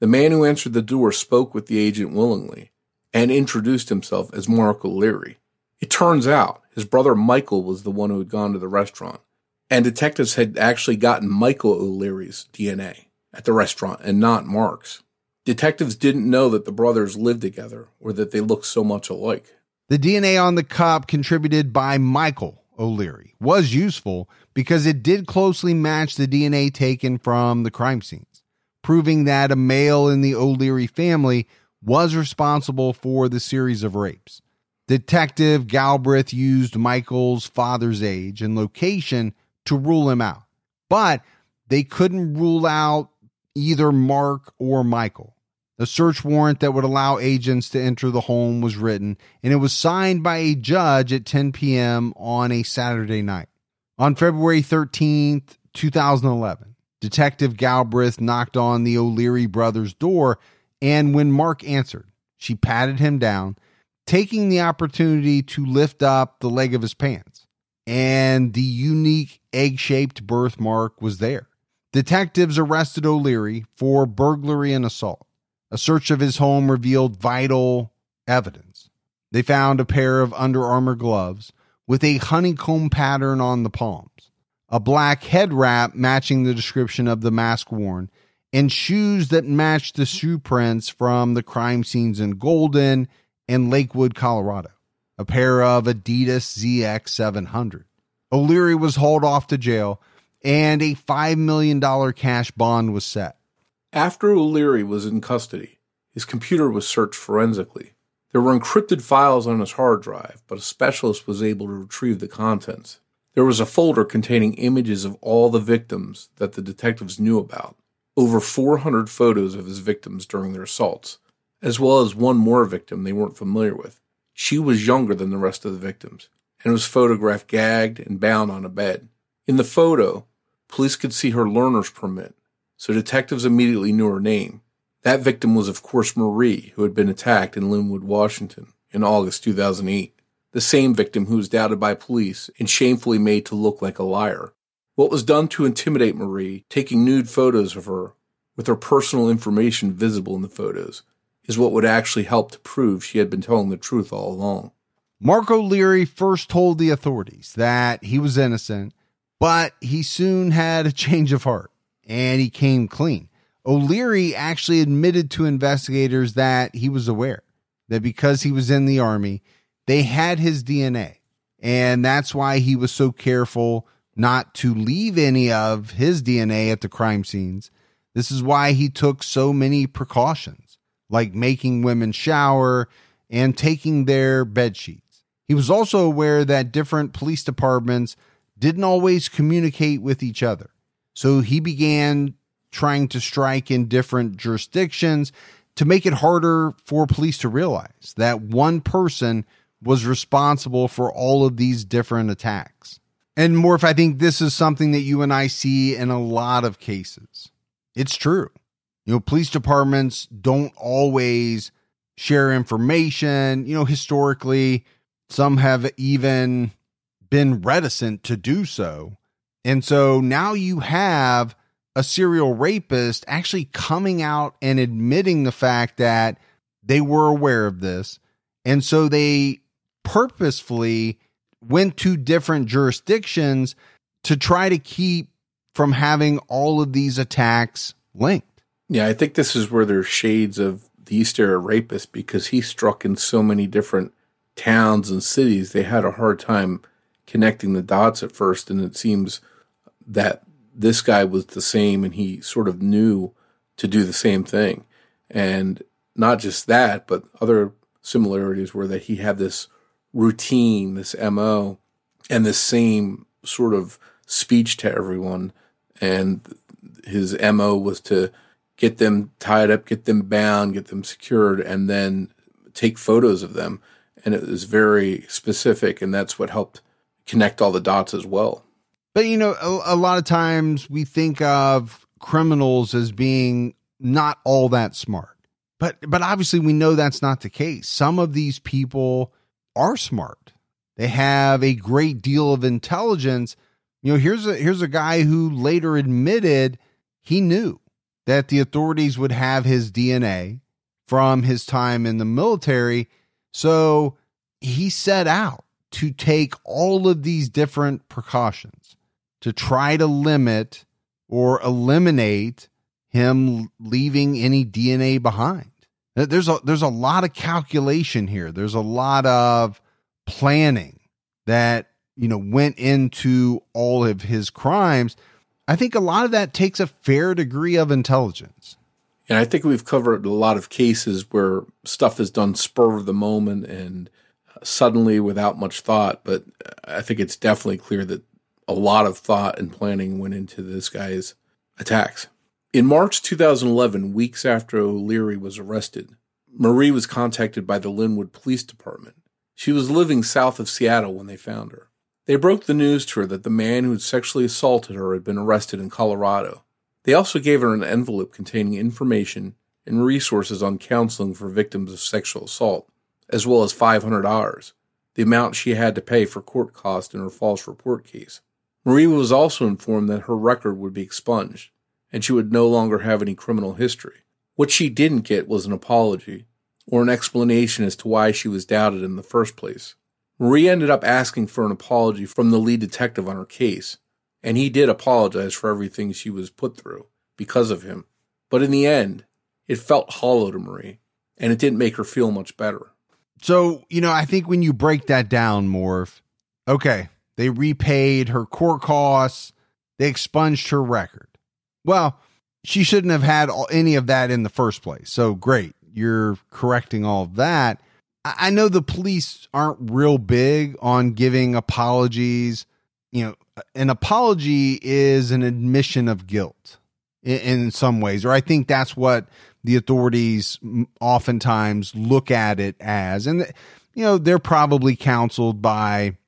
The man who answered the door spoke with the agent willingly and introduced himself as Mark O'Leary. It turns out his brother Michael was the one who had gone to the restaurant, and detectives had actually gotten Michael O'Leary's DNA at the restaurant and not Mark's. Detectives didn't know that the brothers lived together or that they looked so much alike. The DNA on the cup contributed by Michael O'Leary was useful because it did closely match the DNA taken from the crime scenes, proving that a male in the O'Leary family was responsible for the series of rapes. Detective Galbraith used Michael's father's age and location to rule him out, but they couldn't rule out either Mark or Michael. A search warrant that would allow agents to enter the home was written, and it was signed by a judge at 10 p.m. on a Saturday night. On February 13th, 2011, Detective Galbraith knocked on the O'Leary brothers' door And when Mark answered, she patted him down, taking the opportunity to lift up the leg of his pants. And the unique egg shaped birthmark was there. Detectives arrested O'Leary for burglary and assault. A search of his home revealed vital evidence. They found a pair of Under Armour gloves with a honeycomb pattern on the palms, a black head wrap matching the description of the mask worn, and shoes that matched the shoe prints from the crime scenes in Golden and Lakewood, Colorado. A pair of Adidas ZX 700. O'Leary was hauled off to jail and a $5 million cash bond was set. After O'Leary was in custody, his computer was searched forensically. There were encrypted files on his hard drive, but a specialist was able to retrieve the contents. There was a folder containing images of all the victims that the detectives knew about, over 400 photos of his victims during their assaults, as well as one more victim they weren't familiar with. She was younger than the rest of the victims and was photographed gagged and bound on a bed. In the photo, Police could see her learner's permit, so detectives immediately knew her name. That victim was, of course, Marie, who had been attacked in Lynnwood, Washington in August 2008. The same victim who was doubted by police and shamefully made to look like a liar. What was done to intimidate Marie, taking nude photos of her, with her personal information visible in the photos, is what would actually help to prove she had been telling the truth all along. Mark O'Leary first told the authorities that he was innocent but he soon had a change of heart and he came clean. O'Leary actually admitted to investigators that he was aware that because he was in the army, they had his DNA. And that's why he was so careful not to leave any of his DNA at the crime scenes. This is why he took so many precautions, like making women shower and taking their bed sheets. He was also aware that different police departments didn't always communicate with each other. So he began trying to strike in different jurisdictions to make it harder for police to realize that one person was responsible for all of these different attacks. And Morph, I think this is something that you and I see in a lot of cases. It's true. You know, police departments don't always share information. You know, historically, some have even been reticent to do so. And so now you have a serial rapist actually coming out and admitting the fact that they were aware of this. And so they purposefully went to different jurisdictions to try to keep from having all of these attacks linked. Yeah, I think this is where there's shades of the East Area rapist because he struck in so many different towns and cities. They had a hard time connecting the dots at first, and it seems that this guy was the same, and he sort of knew to do the same thing. And not just that, but other similarities were that he had this routine, this MO, and this same sort of speech to everyone. And his MO was to get them tied up, get them bound, get them secured, and then take photos of them. And it was very specific, and that's what helped connect all the dots as well. But you know, a, a, lot of times we think of criminals as being not all that smart. But but obviously we know that's not the case. Some of these people are smart. They have a great deal of intelligence. You know, here's a here's a guy who later admitted he knew that the authorities would have his DNA from his time in the military. So he set out to take all of these different precautions to try to limit or eliminate him leaving any DNA behind. There's a there's a lot of calculation here. There's a lot of planning that you know went into all of his crimes. I think a lot of that takes a fair degree of intelligence. And I think we've covered a lot of cases where stuff is done spur of the moment and suddenly without much thought, but I think it's definitely clear that a lot of thought and planning went into this guy's attacks. In March 2011, weeks after O'Leary was arrested, Marie was contacted by the Lynnwood Police Department. She was living south of Seattle when they found her. They broke the news to her that the man who had sexually assaulted her had been arrested in Colorado. They also gave her an envelope containing information and resources on counseling for victims of sexual assault, as well as $500, the amount she had to pay for court costs in her false report case. Marie was also informed that her record would be expunged, and she would no longer have any criminal history. What she didn't get was an apology or an explanation as to why she was doubted in the first place. Marie ended up asking for an apology from the lead detective on her case, and he did apologize for everything she was put through because of him. But in the end, it felt hollow to Marie, and it didn't make her feel much better. So, you know, I think when you break that down, Morph, okay, they repaid her court costs, they expunged her record. Well, she shouldn't have had any of that in the first place. So great. You're correcting all of that. I know the police aren't real big on giving apologies. You know, an apology is an admission of guilt in, in some ways, or I think that's what the authorities oftentimes look at it as. And, you know, they're probably counseled by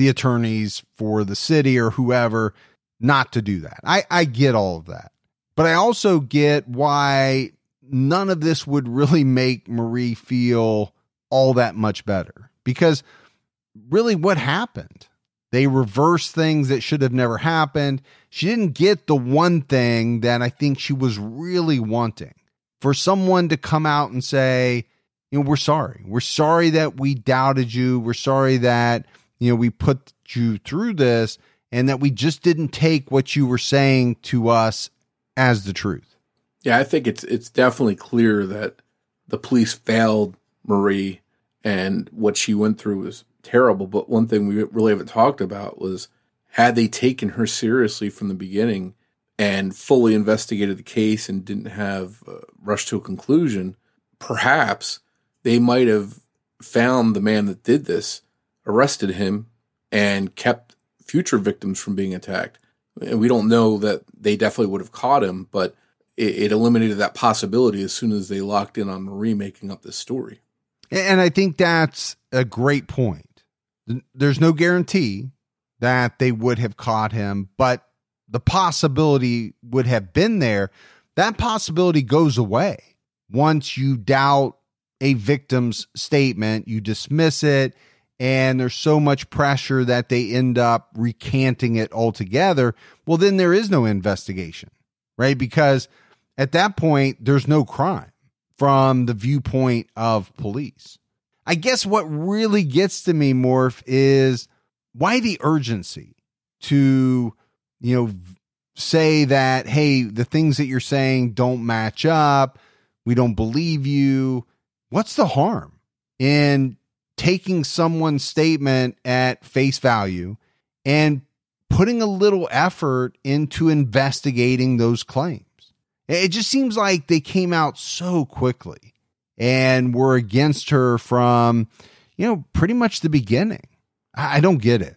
the attorneys for the city or whoever not to do that. I, I get all of that. But I also get why none of this would really make Marie feel all that much better. Because really, what happened? They reversed things that should have never happened. She didn't get the one thing that I think she was really wanting. For someone to come out and say, you know, we're sorry. We're sorry that we doubted you. We're sorry that, you know, we put you through this and that we just didn't take what you were saying to us as the truth. Yeah, I think it's it's definitely clear that the police failed Marie and what she went through was terrible. But one thing we really haven't talked about was had they taken her seriously from the beginning and fully investigated the case and didn't have uh, rushed to a conclusion, perhaps they might have found the man that did this, arrested him, and kept future victims from being attacked. And we don't know that they definitely would have caught him, but it, it eliminated that possibility as soon as they locked in on Marie making up this story. And I think that's a great point. There's no guarantee that they would have caught him, but the possibility would have been there. That possibility goes away once you doubt a victim's statement, you dismiss it, and there's so much pressure that they end up recanting it altogether. Well, then there is no investigation, right? Because at that point, there's no crime from the viewpoint of police. I guess what really gets to me, Morph, is why the urgency to, you know, say that, hey, the things that you're saying don't match up. We don't believe you. What's the harm in taking someone's statement at face value and putting a little effort into investigating those claims? It just seems like they came out so quickly and were against her from, you know, pretty much the beginning. I don't get it.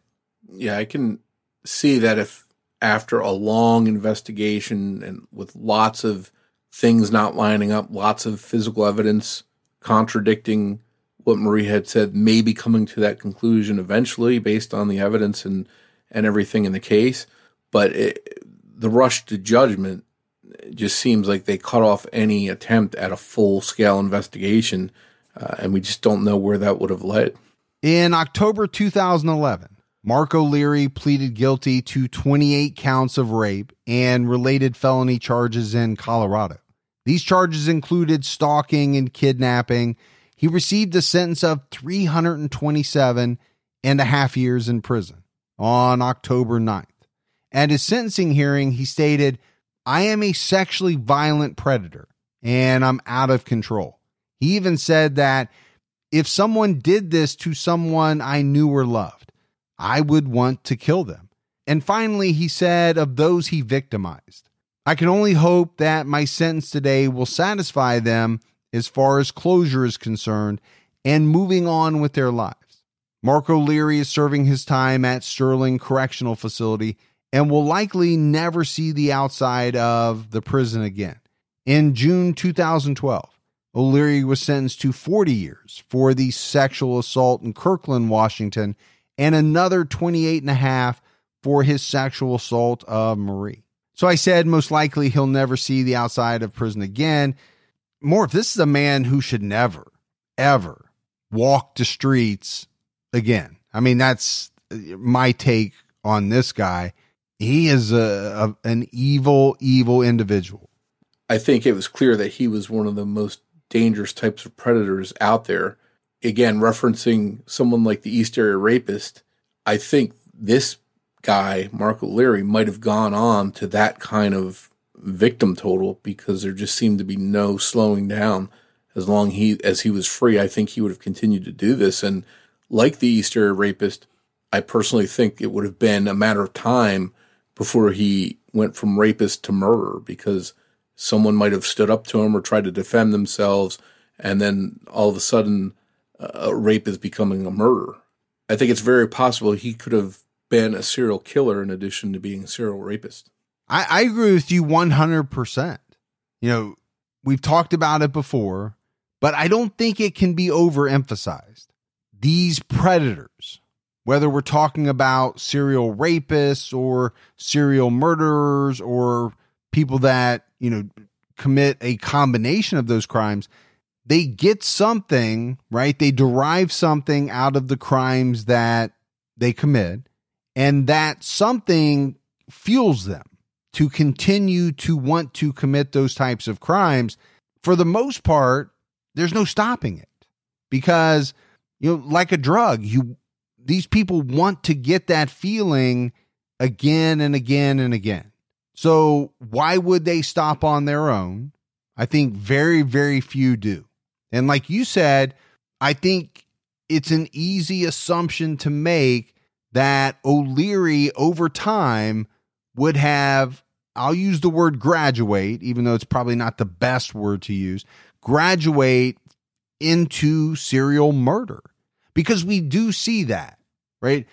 Yeah, I can see that if after a long investigation and with lots of things not lining up, lots of physical evidence contradicting what Marie had said, maybe coming to that conclusion eventually based on the evidence and, and everything in the case. But it, the rush to judgment just seems like they cut off any attempt at a full scale investigation, uh, and we just don't know where that would have led. In October 2011, Mark O'Leary pleaded guilty to 28 counts of rape and related felony charges in Colorado. These charges included stalking and kidnapping. He received a sentence of 327 and a half years in prison on October 9th. At his sentencing hearing, he stated, I am a sexually violent predator and I'm out of control. He even said that if someone did this to someone I knew or loved, I would want to kill them. And finally, he said of those he victimized, I can only hope that my sentence today will satisfy them as far as closure is concerned and moving on with their lives. Mark O'Leary is serving his time at Sterling Correctional Facility and will likely never see the outside of the prison again. In June 2012, O'Leary was sentenced to 40 years for the sexual assault in Kirkland, Washington, and another 28 and a half for his sexual assault of Marie. So I said most likely he'll never see the outside of prison again. More, if this is a man who should never, ever walk the streets again. I mean, that's my take on this guy. He is a, a an evil, evil individual. I think it was clear that he was one of the most dangerous types of predators out there. Again, referencing someone like the East Area Rapist, I think this guy, Mark O'Leary, might have gone on to that kind of victim total because there just seemed to be no slowing down as long he as he was free. I think he would have continued to do this. And like the East Area Rapist, I personally think it would have been a matter of time before he went from rapist to murderer because someone might have stood up to him or tried to defend themselves, and then all of a sudden, a rape is becoming a murder. I think it's very possible he could have been a serial killer in addition to being a serial rapist. I, I agree with you 100%. You know, we've talked about it before, but I don't think it can be overemphasized. These predators, whether we're talking about serial rapists or serial murderers or people that, you know, commit a combination of those crimes, they get something, right? They derive something out of the crimes that they commit, and that something fuels them to continue to want to commit those types of crimes. For the most part, there's no stopping it because, you know, like a drug, you, these people want to get that feeling again and again and again. So why would they stop on their own? I think very, very few do. And like you said, I think it's an easy assumption to make that O'Leary over time would have, I'll use the word graduate, even though it's probably not the best word to use, graduate into serial murder. Because we do see that, right?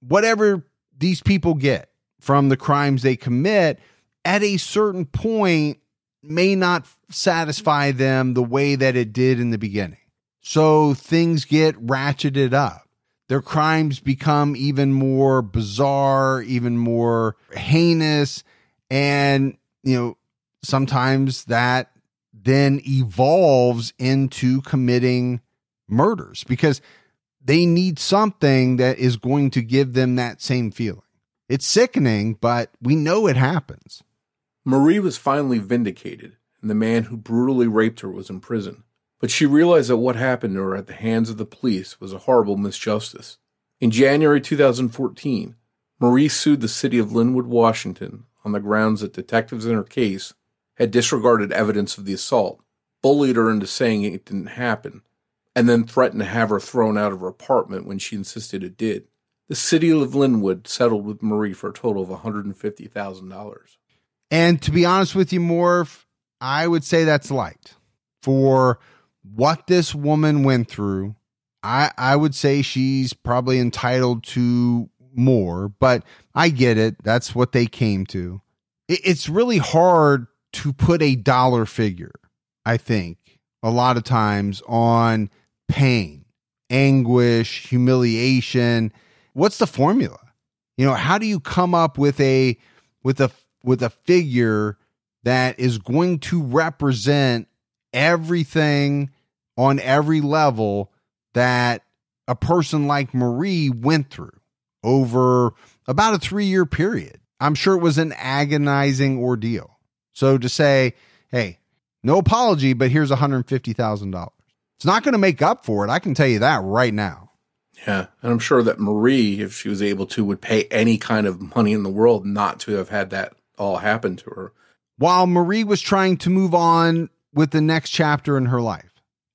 Whatever these people get from the crimes they commit, at a certain point, may not satisfy them the way that it did in the beginning. So things get ratcheted up. Their crimes become even more bizarre, even more heinous. And, you know, sometimes that then evolves into committing murders because they need something that is going to give them that same feeling. It's sickening, but we know it happens. Marie was finally vindicated, and the man who brutally raped her was in prison. But she realized that what happened to her at the hands of the police was a horrible misjustice. In January 2014, Marie sued the city of Lynnwood, Washington on the grounds that detectives in her case had disregarded evidence of the assault, bullied her into saying it didn't happen, and then threatened to have her thrown out of her apartment when she insisted it did. The city of Lynnwood settled with Marie for a total of $150,000. And to be honest with you, Morph, I would say that's light for what this woman went through. I, I would say she's probably entitled to more, but I get it. That's what they came to. It, it's really hard to put a dollar figure, I think, a lot of times on pain, anguish, humiliation. What's the formula? You know, how do you come up with a with a with a figure that is going to represent everything on every level that a person like Marie went through over about a three year period. I'm sure it was an agonizing ordeal. So to say, hey, no apology, but here's $150,000. It's not going to make up for it. I can tell you that right now. Yeah. And I'm sure that Marie, if she was able to, would pay any kind of money in the world not to have had that all happen to her. While Marie was trying to move on with the next chapter in her life,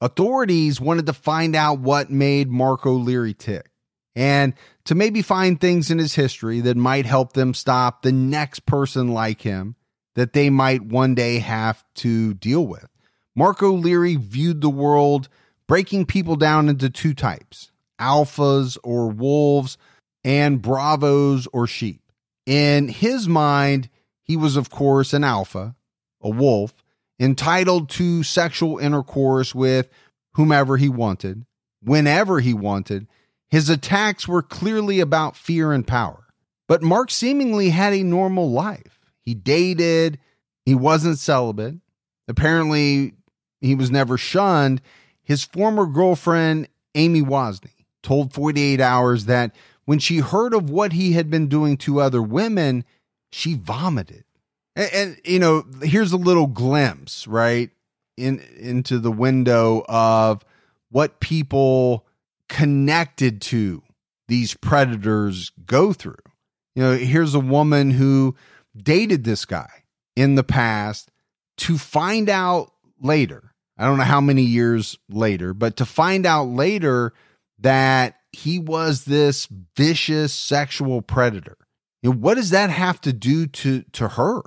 authorities wanted to find out what made Mark O'Leary tick and to maybe find things in his history that might help them stop the next person like him that they might one day have to deal with. Mark O'Leary viewed the world breaking people down into two types alphas or wolves, and bravos or sheep. In his mind, he was, of course, an alpha, a wolf, entitled to sexual intercourse with whomever he wanted, whenever he wanted. His attacks were clearly about fear and power. But Mark seemingly had a normal life. He dated, he wasn't celibate. Apparently, he was never shunned, his former girlfriend, Amy Wozny, told 48 Hours that when she heard of what he had been doing to other women, she vomited. And, and, you know, here's a little glimpse, right, in into the window of what people connected to these predators go through. You know, here's a woman who dated this guy in the past to find out later. I don't know how many years later, but to find out later that he was this vicious sexual predator. You know, what does that have to do to to her?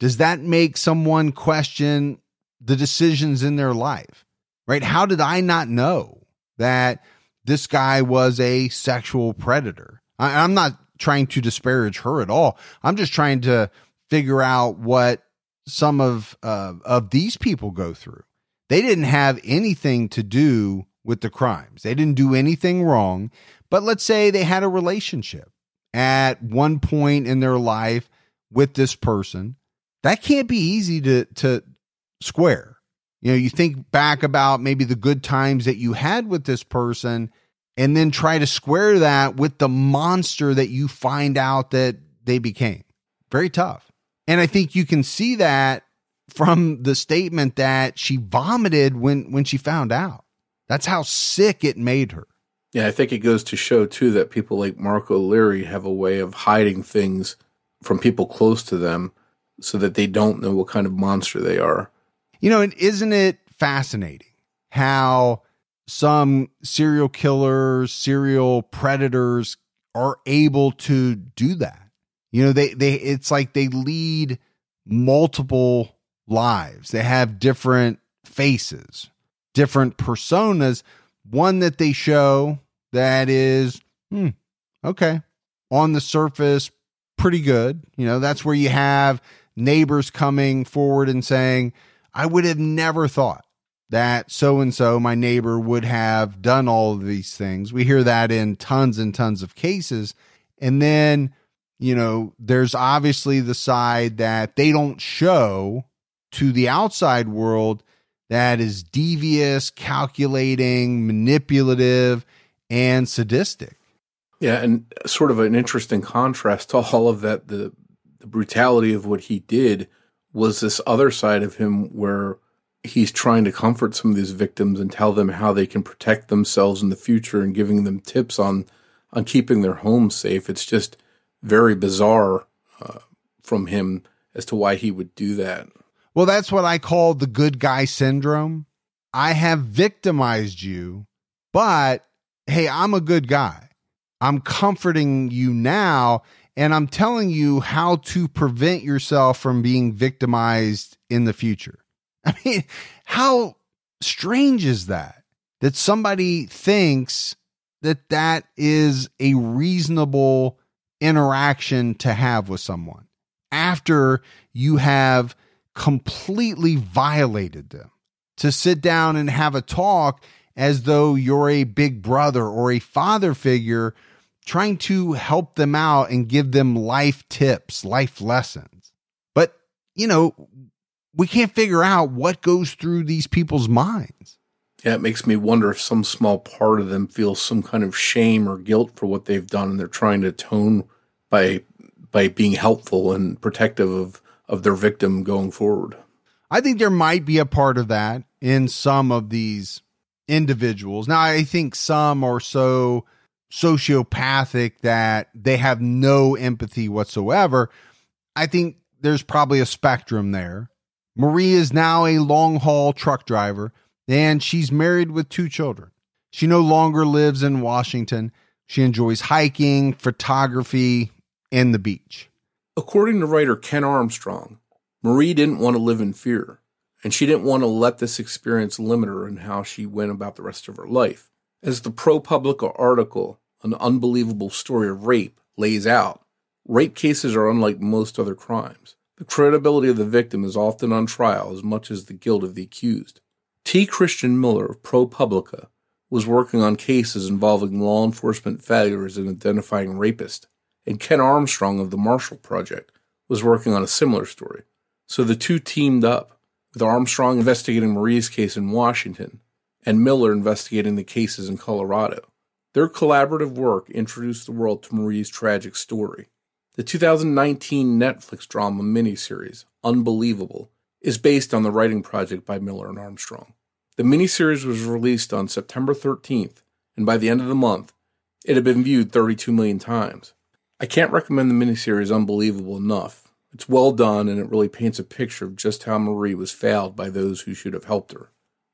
Does that make someone question the decisions in their life? Right? How did I not know that this guy was a sexual predator? I, I'm not trying to disparage her at all. I'm just trying to figure out what some of uh, of these people go through. They didn't have anything to do with the crimes. They didn't do anything wrong, but let's say they had a relationship at one point in their life with this person. That can't be easy to to square. You know, you think back about maybe the good times that you had with this person and then try to square that with the monster that you find out that they became. Very tough. And I think you can see that from the statement that she vomited when when she found out. That's how sick it made her. Yeah, I think it goes to show too that people like Mark O'Leary have a way of hiding things from people close to them so that they don't know what kind of monster they are. You know, and isn't it fascinating how some serial killers, serial predators are able to do that? You know, they they it's like they lead multiple lives. They have different faces, different personas. One that they show that is, hmm, okay, on the surface, pretty good. You know, that's where you have neighbors coming forward and saying, I would have never thought that so and so, my neighbor, would have done all of these things. We hear that in tons and tons of cases. And then, you know, there's obviously the side that they don't show to the outside world that is devious, calculating, manipulative, and sadistic. Yeah, and sort of an interesting contrast to all of that, the the brutality of what he did was this other side of him where he's trying to comfort some of these victims and tell them how they can protect themselves in the future and giving them tips on on keeping their homes safe. It's just very bizarre uh, from him as to why he would do that. Well, that's what I call the good guy syndrome. I have victimized you, but hey, I'm a good guy. I'm comforting you now, and I'm telling you how to prevent yourself from being victimized in the future. I mean, how strange is that? That somebody thinks that that is a reasonable interaction to have with someone after you have completely violated them. To sit down and have a talk as though you're a big brother or a father figure trying to help them out and give them life tips, life lessons. But, you know, we can't figure out what goes through these people's minds. Yeah, it makes me wonder if some small part of them feels some kind of shame or guilt for what they've done and they're trying to atone by by being helpful and protective of of their victim going forward. I think there might be a part of that in some of these individuals. Now, I think some are so sociopathic that they have no empathy whatsoever. I think there's probably a spectrum there. Marie is now a long haul truck driver and she's married with two children. She no longer lives in Washington. She enjoys hiking, photography, and the beach. According to writer Ken Armstrong, Marie didn't want to live in fear, and she didn't want to let this experience limit her in how she went about the rest of her life. As the ProPublica article, An Unbelievable Story of Rape, lays out, rape cases are unlike most other crimes. The credibility of the victim is often on trial as much as the guilt of the accused. T. Christian Miller of ProPublica was working on cases involving law enforcement failures in identifying rapists and Ken Armstrong of the Marshall Project was working on a similar story. So the two teamed up with Armstrong investigating Marie's case in Washington and Miller investigating the cases in Colorado. Their collaborative work introduced the world to Marie's tragic story. The 2019 Netflix drama miniseries, Unbelievable, is based on the writing project by Miller and Armstrong. The miniseries was released on September 13th, and by the end of the month, it had been viewed 32 million times. I can't recommend the miniseries Unbelievable enough. It's well done and it really paints a picture of just how Marie was failed by those who should have helped her.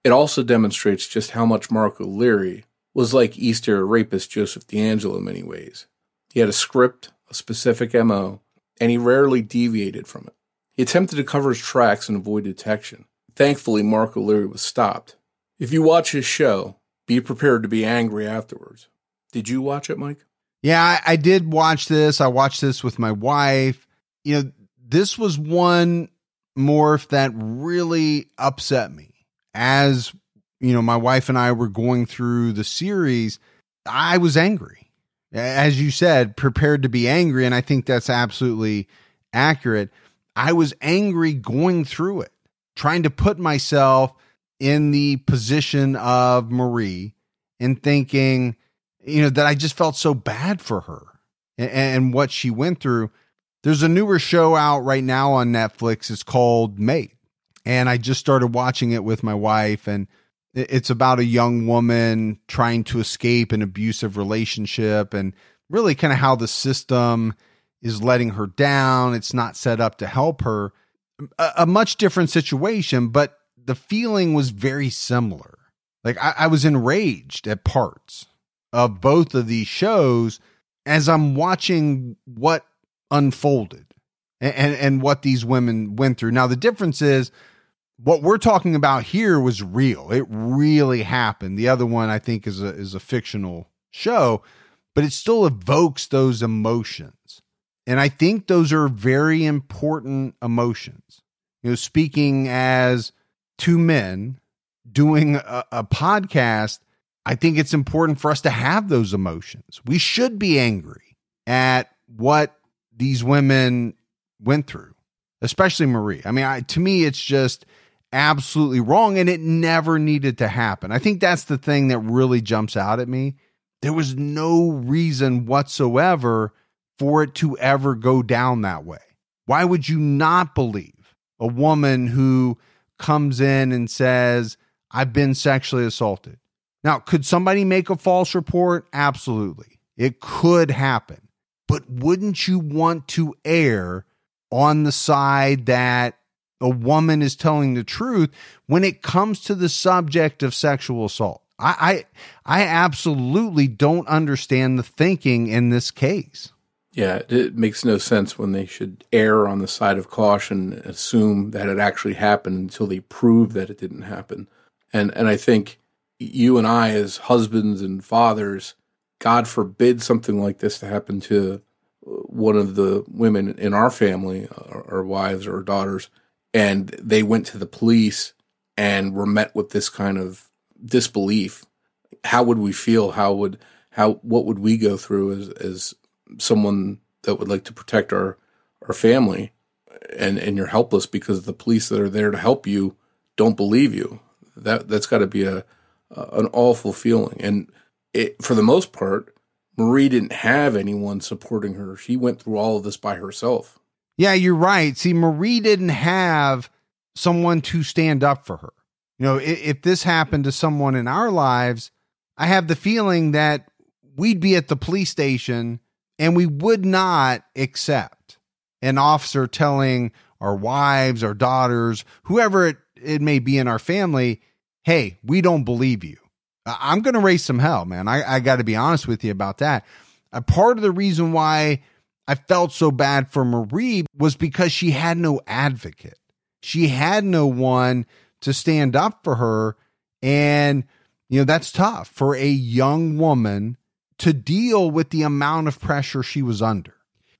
It also demonstrates just how much Mark O'Leary was like East Area rapist Joseph DeAngelo in many ways. He had a script, a specific MO, and he rarely deviated from it. He attempted to cover his tracks and avoid detection. Thankfully, Mark O'Leary was stopped. If you watch his show, be prepared to be angry afterwards. Did you watch it, Mike? Yeah, I, I did watch this. I watched this with my wife. You know, this was one Morph that really upset me. As you know, my wife and I were going through the series, I was angry. As you said, prepared to be angry. And I think that's absolutely accurate. I was angry going through it, trying to put myself in the position of Marie and thinking, you know, that I just felt so bad for her and, and what she went through. There's a newer show out right now on Netflix. It's called Maid. And I just started watching it with my wife. And it's about a young woman trying to escape an abusive relationship and really kind of how the system is letting her down. It's not set up to help her. A, a much different situation, but the feeling was very similar. Like I, I was enraged at parts of both of these shows as I'm watching what unfolded and, and, and what these women went through. Now the difference is what we're talking about here was real. It really happened. The other one I think is a is a fictional show, but it still evokes those emotions. And I think those are very important emotions. You know, speaking as two men doing a, a podcast, I think it's important for us to have those emotions. We should be angry at what these women went through, especially Marie. I mean, I, to me, it's just absolutely wrong and it never needed to happen. I think that's the thing that really jumps out at me. There was no reason whatsoever for it to ever go down that way. Why would you not believe a woman who comes in and says, I've been sexually assaulted? Now, could somebody make a false report? Absolutely. It could happen. But wouldn't you want to err on the side that a woman is telling the truth when it comes to the subject of sexual assault? I, I, I absolutely don't understand the thinking in this case. Yeah, it makes no sense when they should err on the side of caution, assume that it actually happened until they prove that it didn't happen. And and I think you and I, as husbands and fathers, God forbid something like this to happen to one of the women in our family, our, our wives or daughters, and they went to the police and were met with this kind of disbelief. How would we feel? How would how what would we go through as as someone that would like to protect our our family and and you're helpless because the police that are there to help you don't believe you that that's got to be a, a, an awful feeling and it, for the most part Marie didn't have anyone supporting her she went through all of this by herself yeah you're right see Marie didn't have someone to stand up for her you know if, if this happened to someone in our lives i have the feeling that we'd be at the police station and we would not accept an officer telling our wives, our daughters, whoever it, it may be in our family, hey, we don't believe you. I'm going to raise some hell, man. I, I got to be honest with you about that. A part of the reason why I felt so bad for Marie was because she had no advocate. She had no one to stand up for her. And, you know, that's tough for a young woman to deal with the amount of pressure she was under.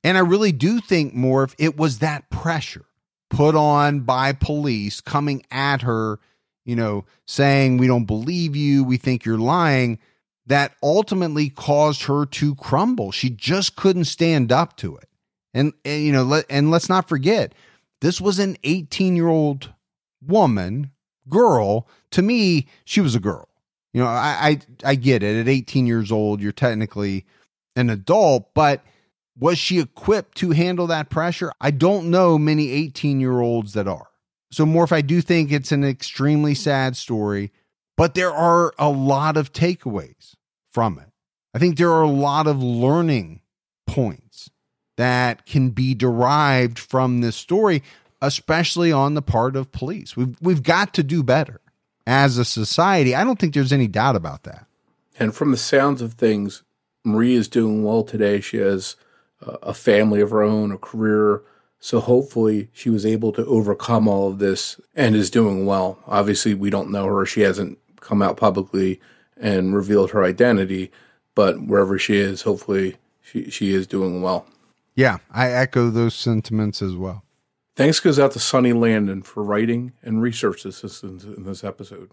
And I really do think more if it was that pressure put on by police coming at her, you know, saying, we don't believe you, we think you're lying, that ultimately caused her to crumble. She just couldn't stand up to it. And, and you know, let, and let's not forget, this was an 18 year old woman, girl, to me, she was a girl. You know, I, I I get it. At 18 years old, you're technically an adult, but was she equipped to handle that pressure? I don't know many 18 year olds that are. So, Morph, I do think it's an extremely sad story, but there are a lot of takeaways from it. I think there are a lot of learning points that can be derived from this story, especially on the part of police. We've, we've got to do better as a society. I don't think there's any doubt about that. And from the sounds of things, Marie is doing well today. She has a family of her own, a career. So hopefully she was able to overcome all of this and is doing well. Obviously, we don't know her. She hasn't come out publicly and revealed her identity, but wherever she is, hopefully she, she is doing well. Yeah, I echo those sentiments as well. Thanks goes out to Sonny Landon for writing and research assistance in this episode.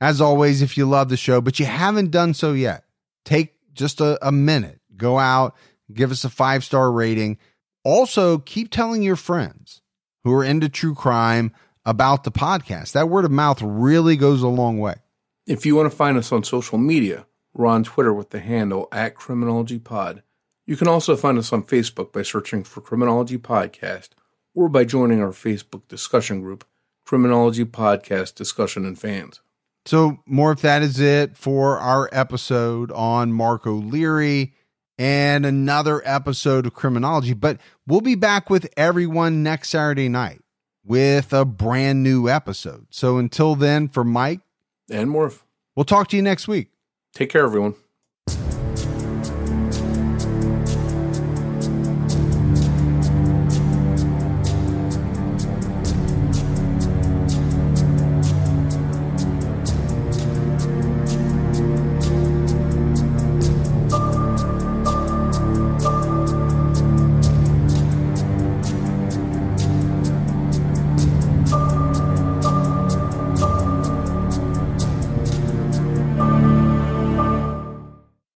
As always, if you love the show, but you haven't done so yet, take just a, a minute, go out, give us a five star rating. Also, keep telling your friends who are into true crime about the podcast. That word of mouth really goes a long way. If you want to find us on social media, we're on Twitter with the handle at Criminology Pod. You can also find us on Facebook by searching for Criminology Podcast or by joining our Facebook discussion group, Criminology Podcast Discussion and Fans. So, Morph that is it for our episode on Marc O'Leary and another episode of Criminology. But we'll be back with everyone next Saturday night with a brand new episode. So until then, for Mike and Morph, we'll talk to you next week. Take care, everyone.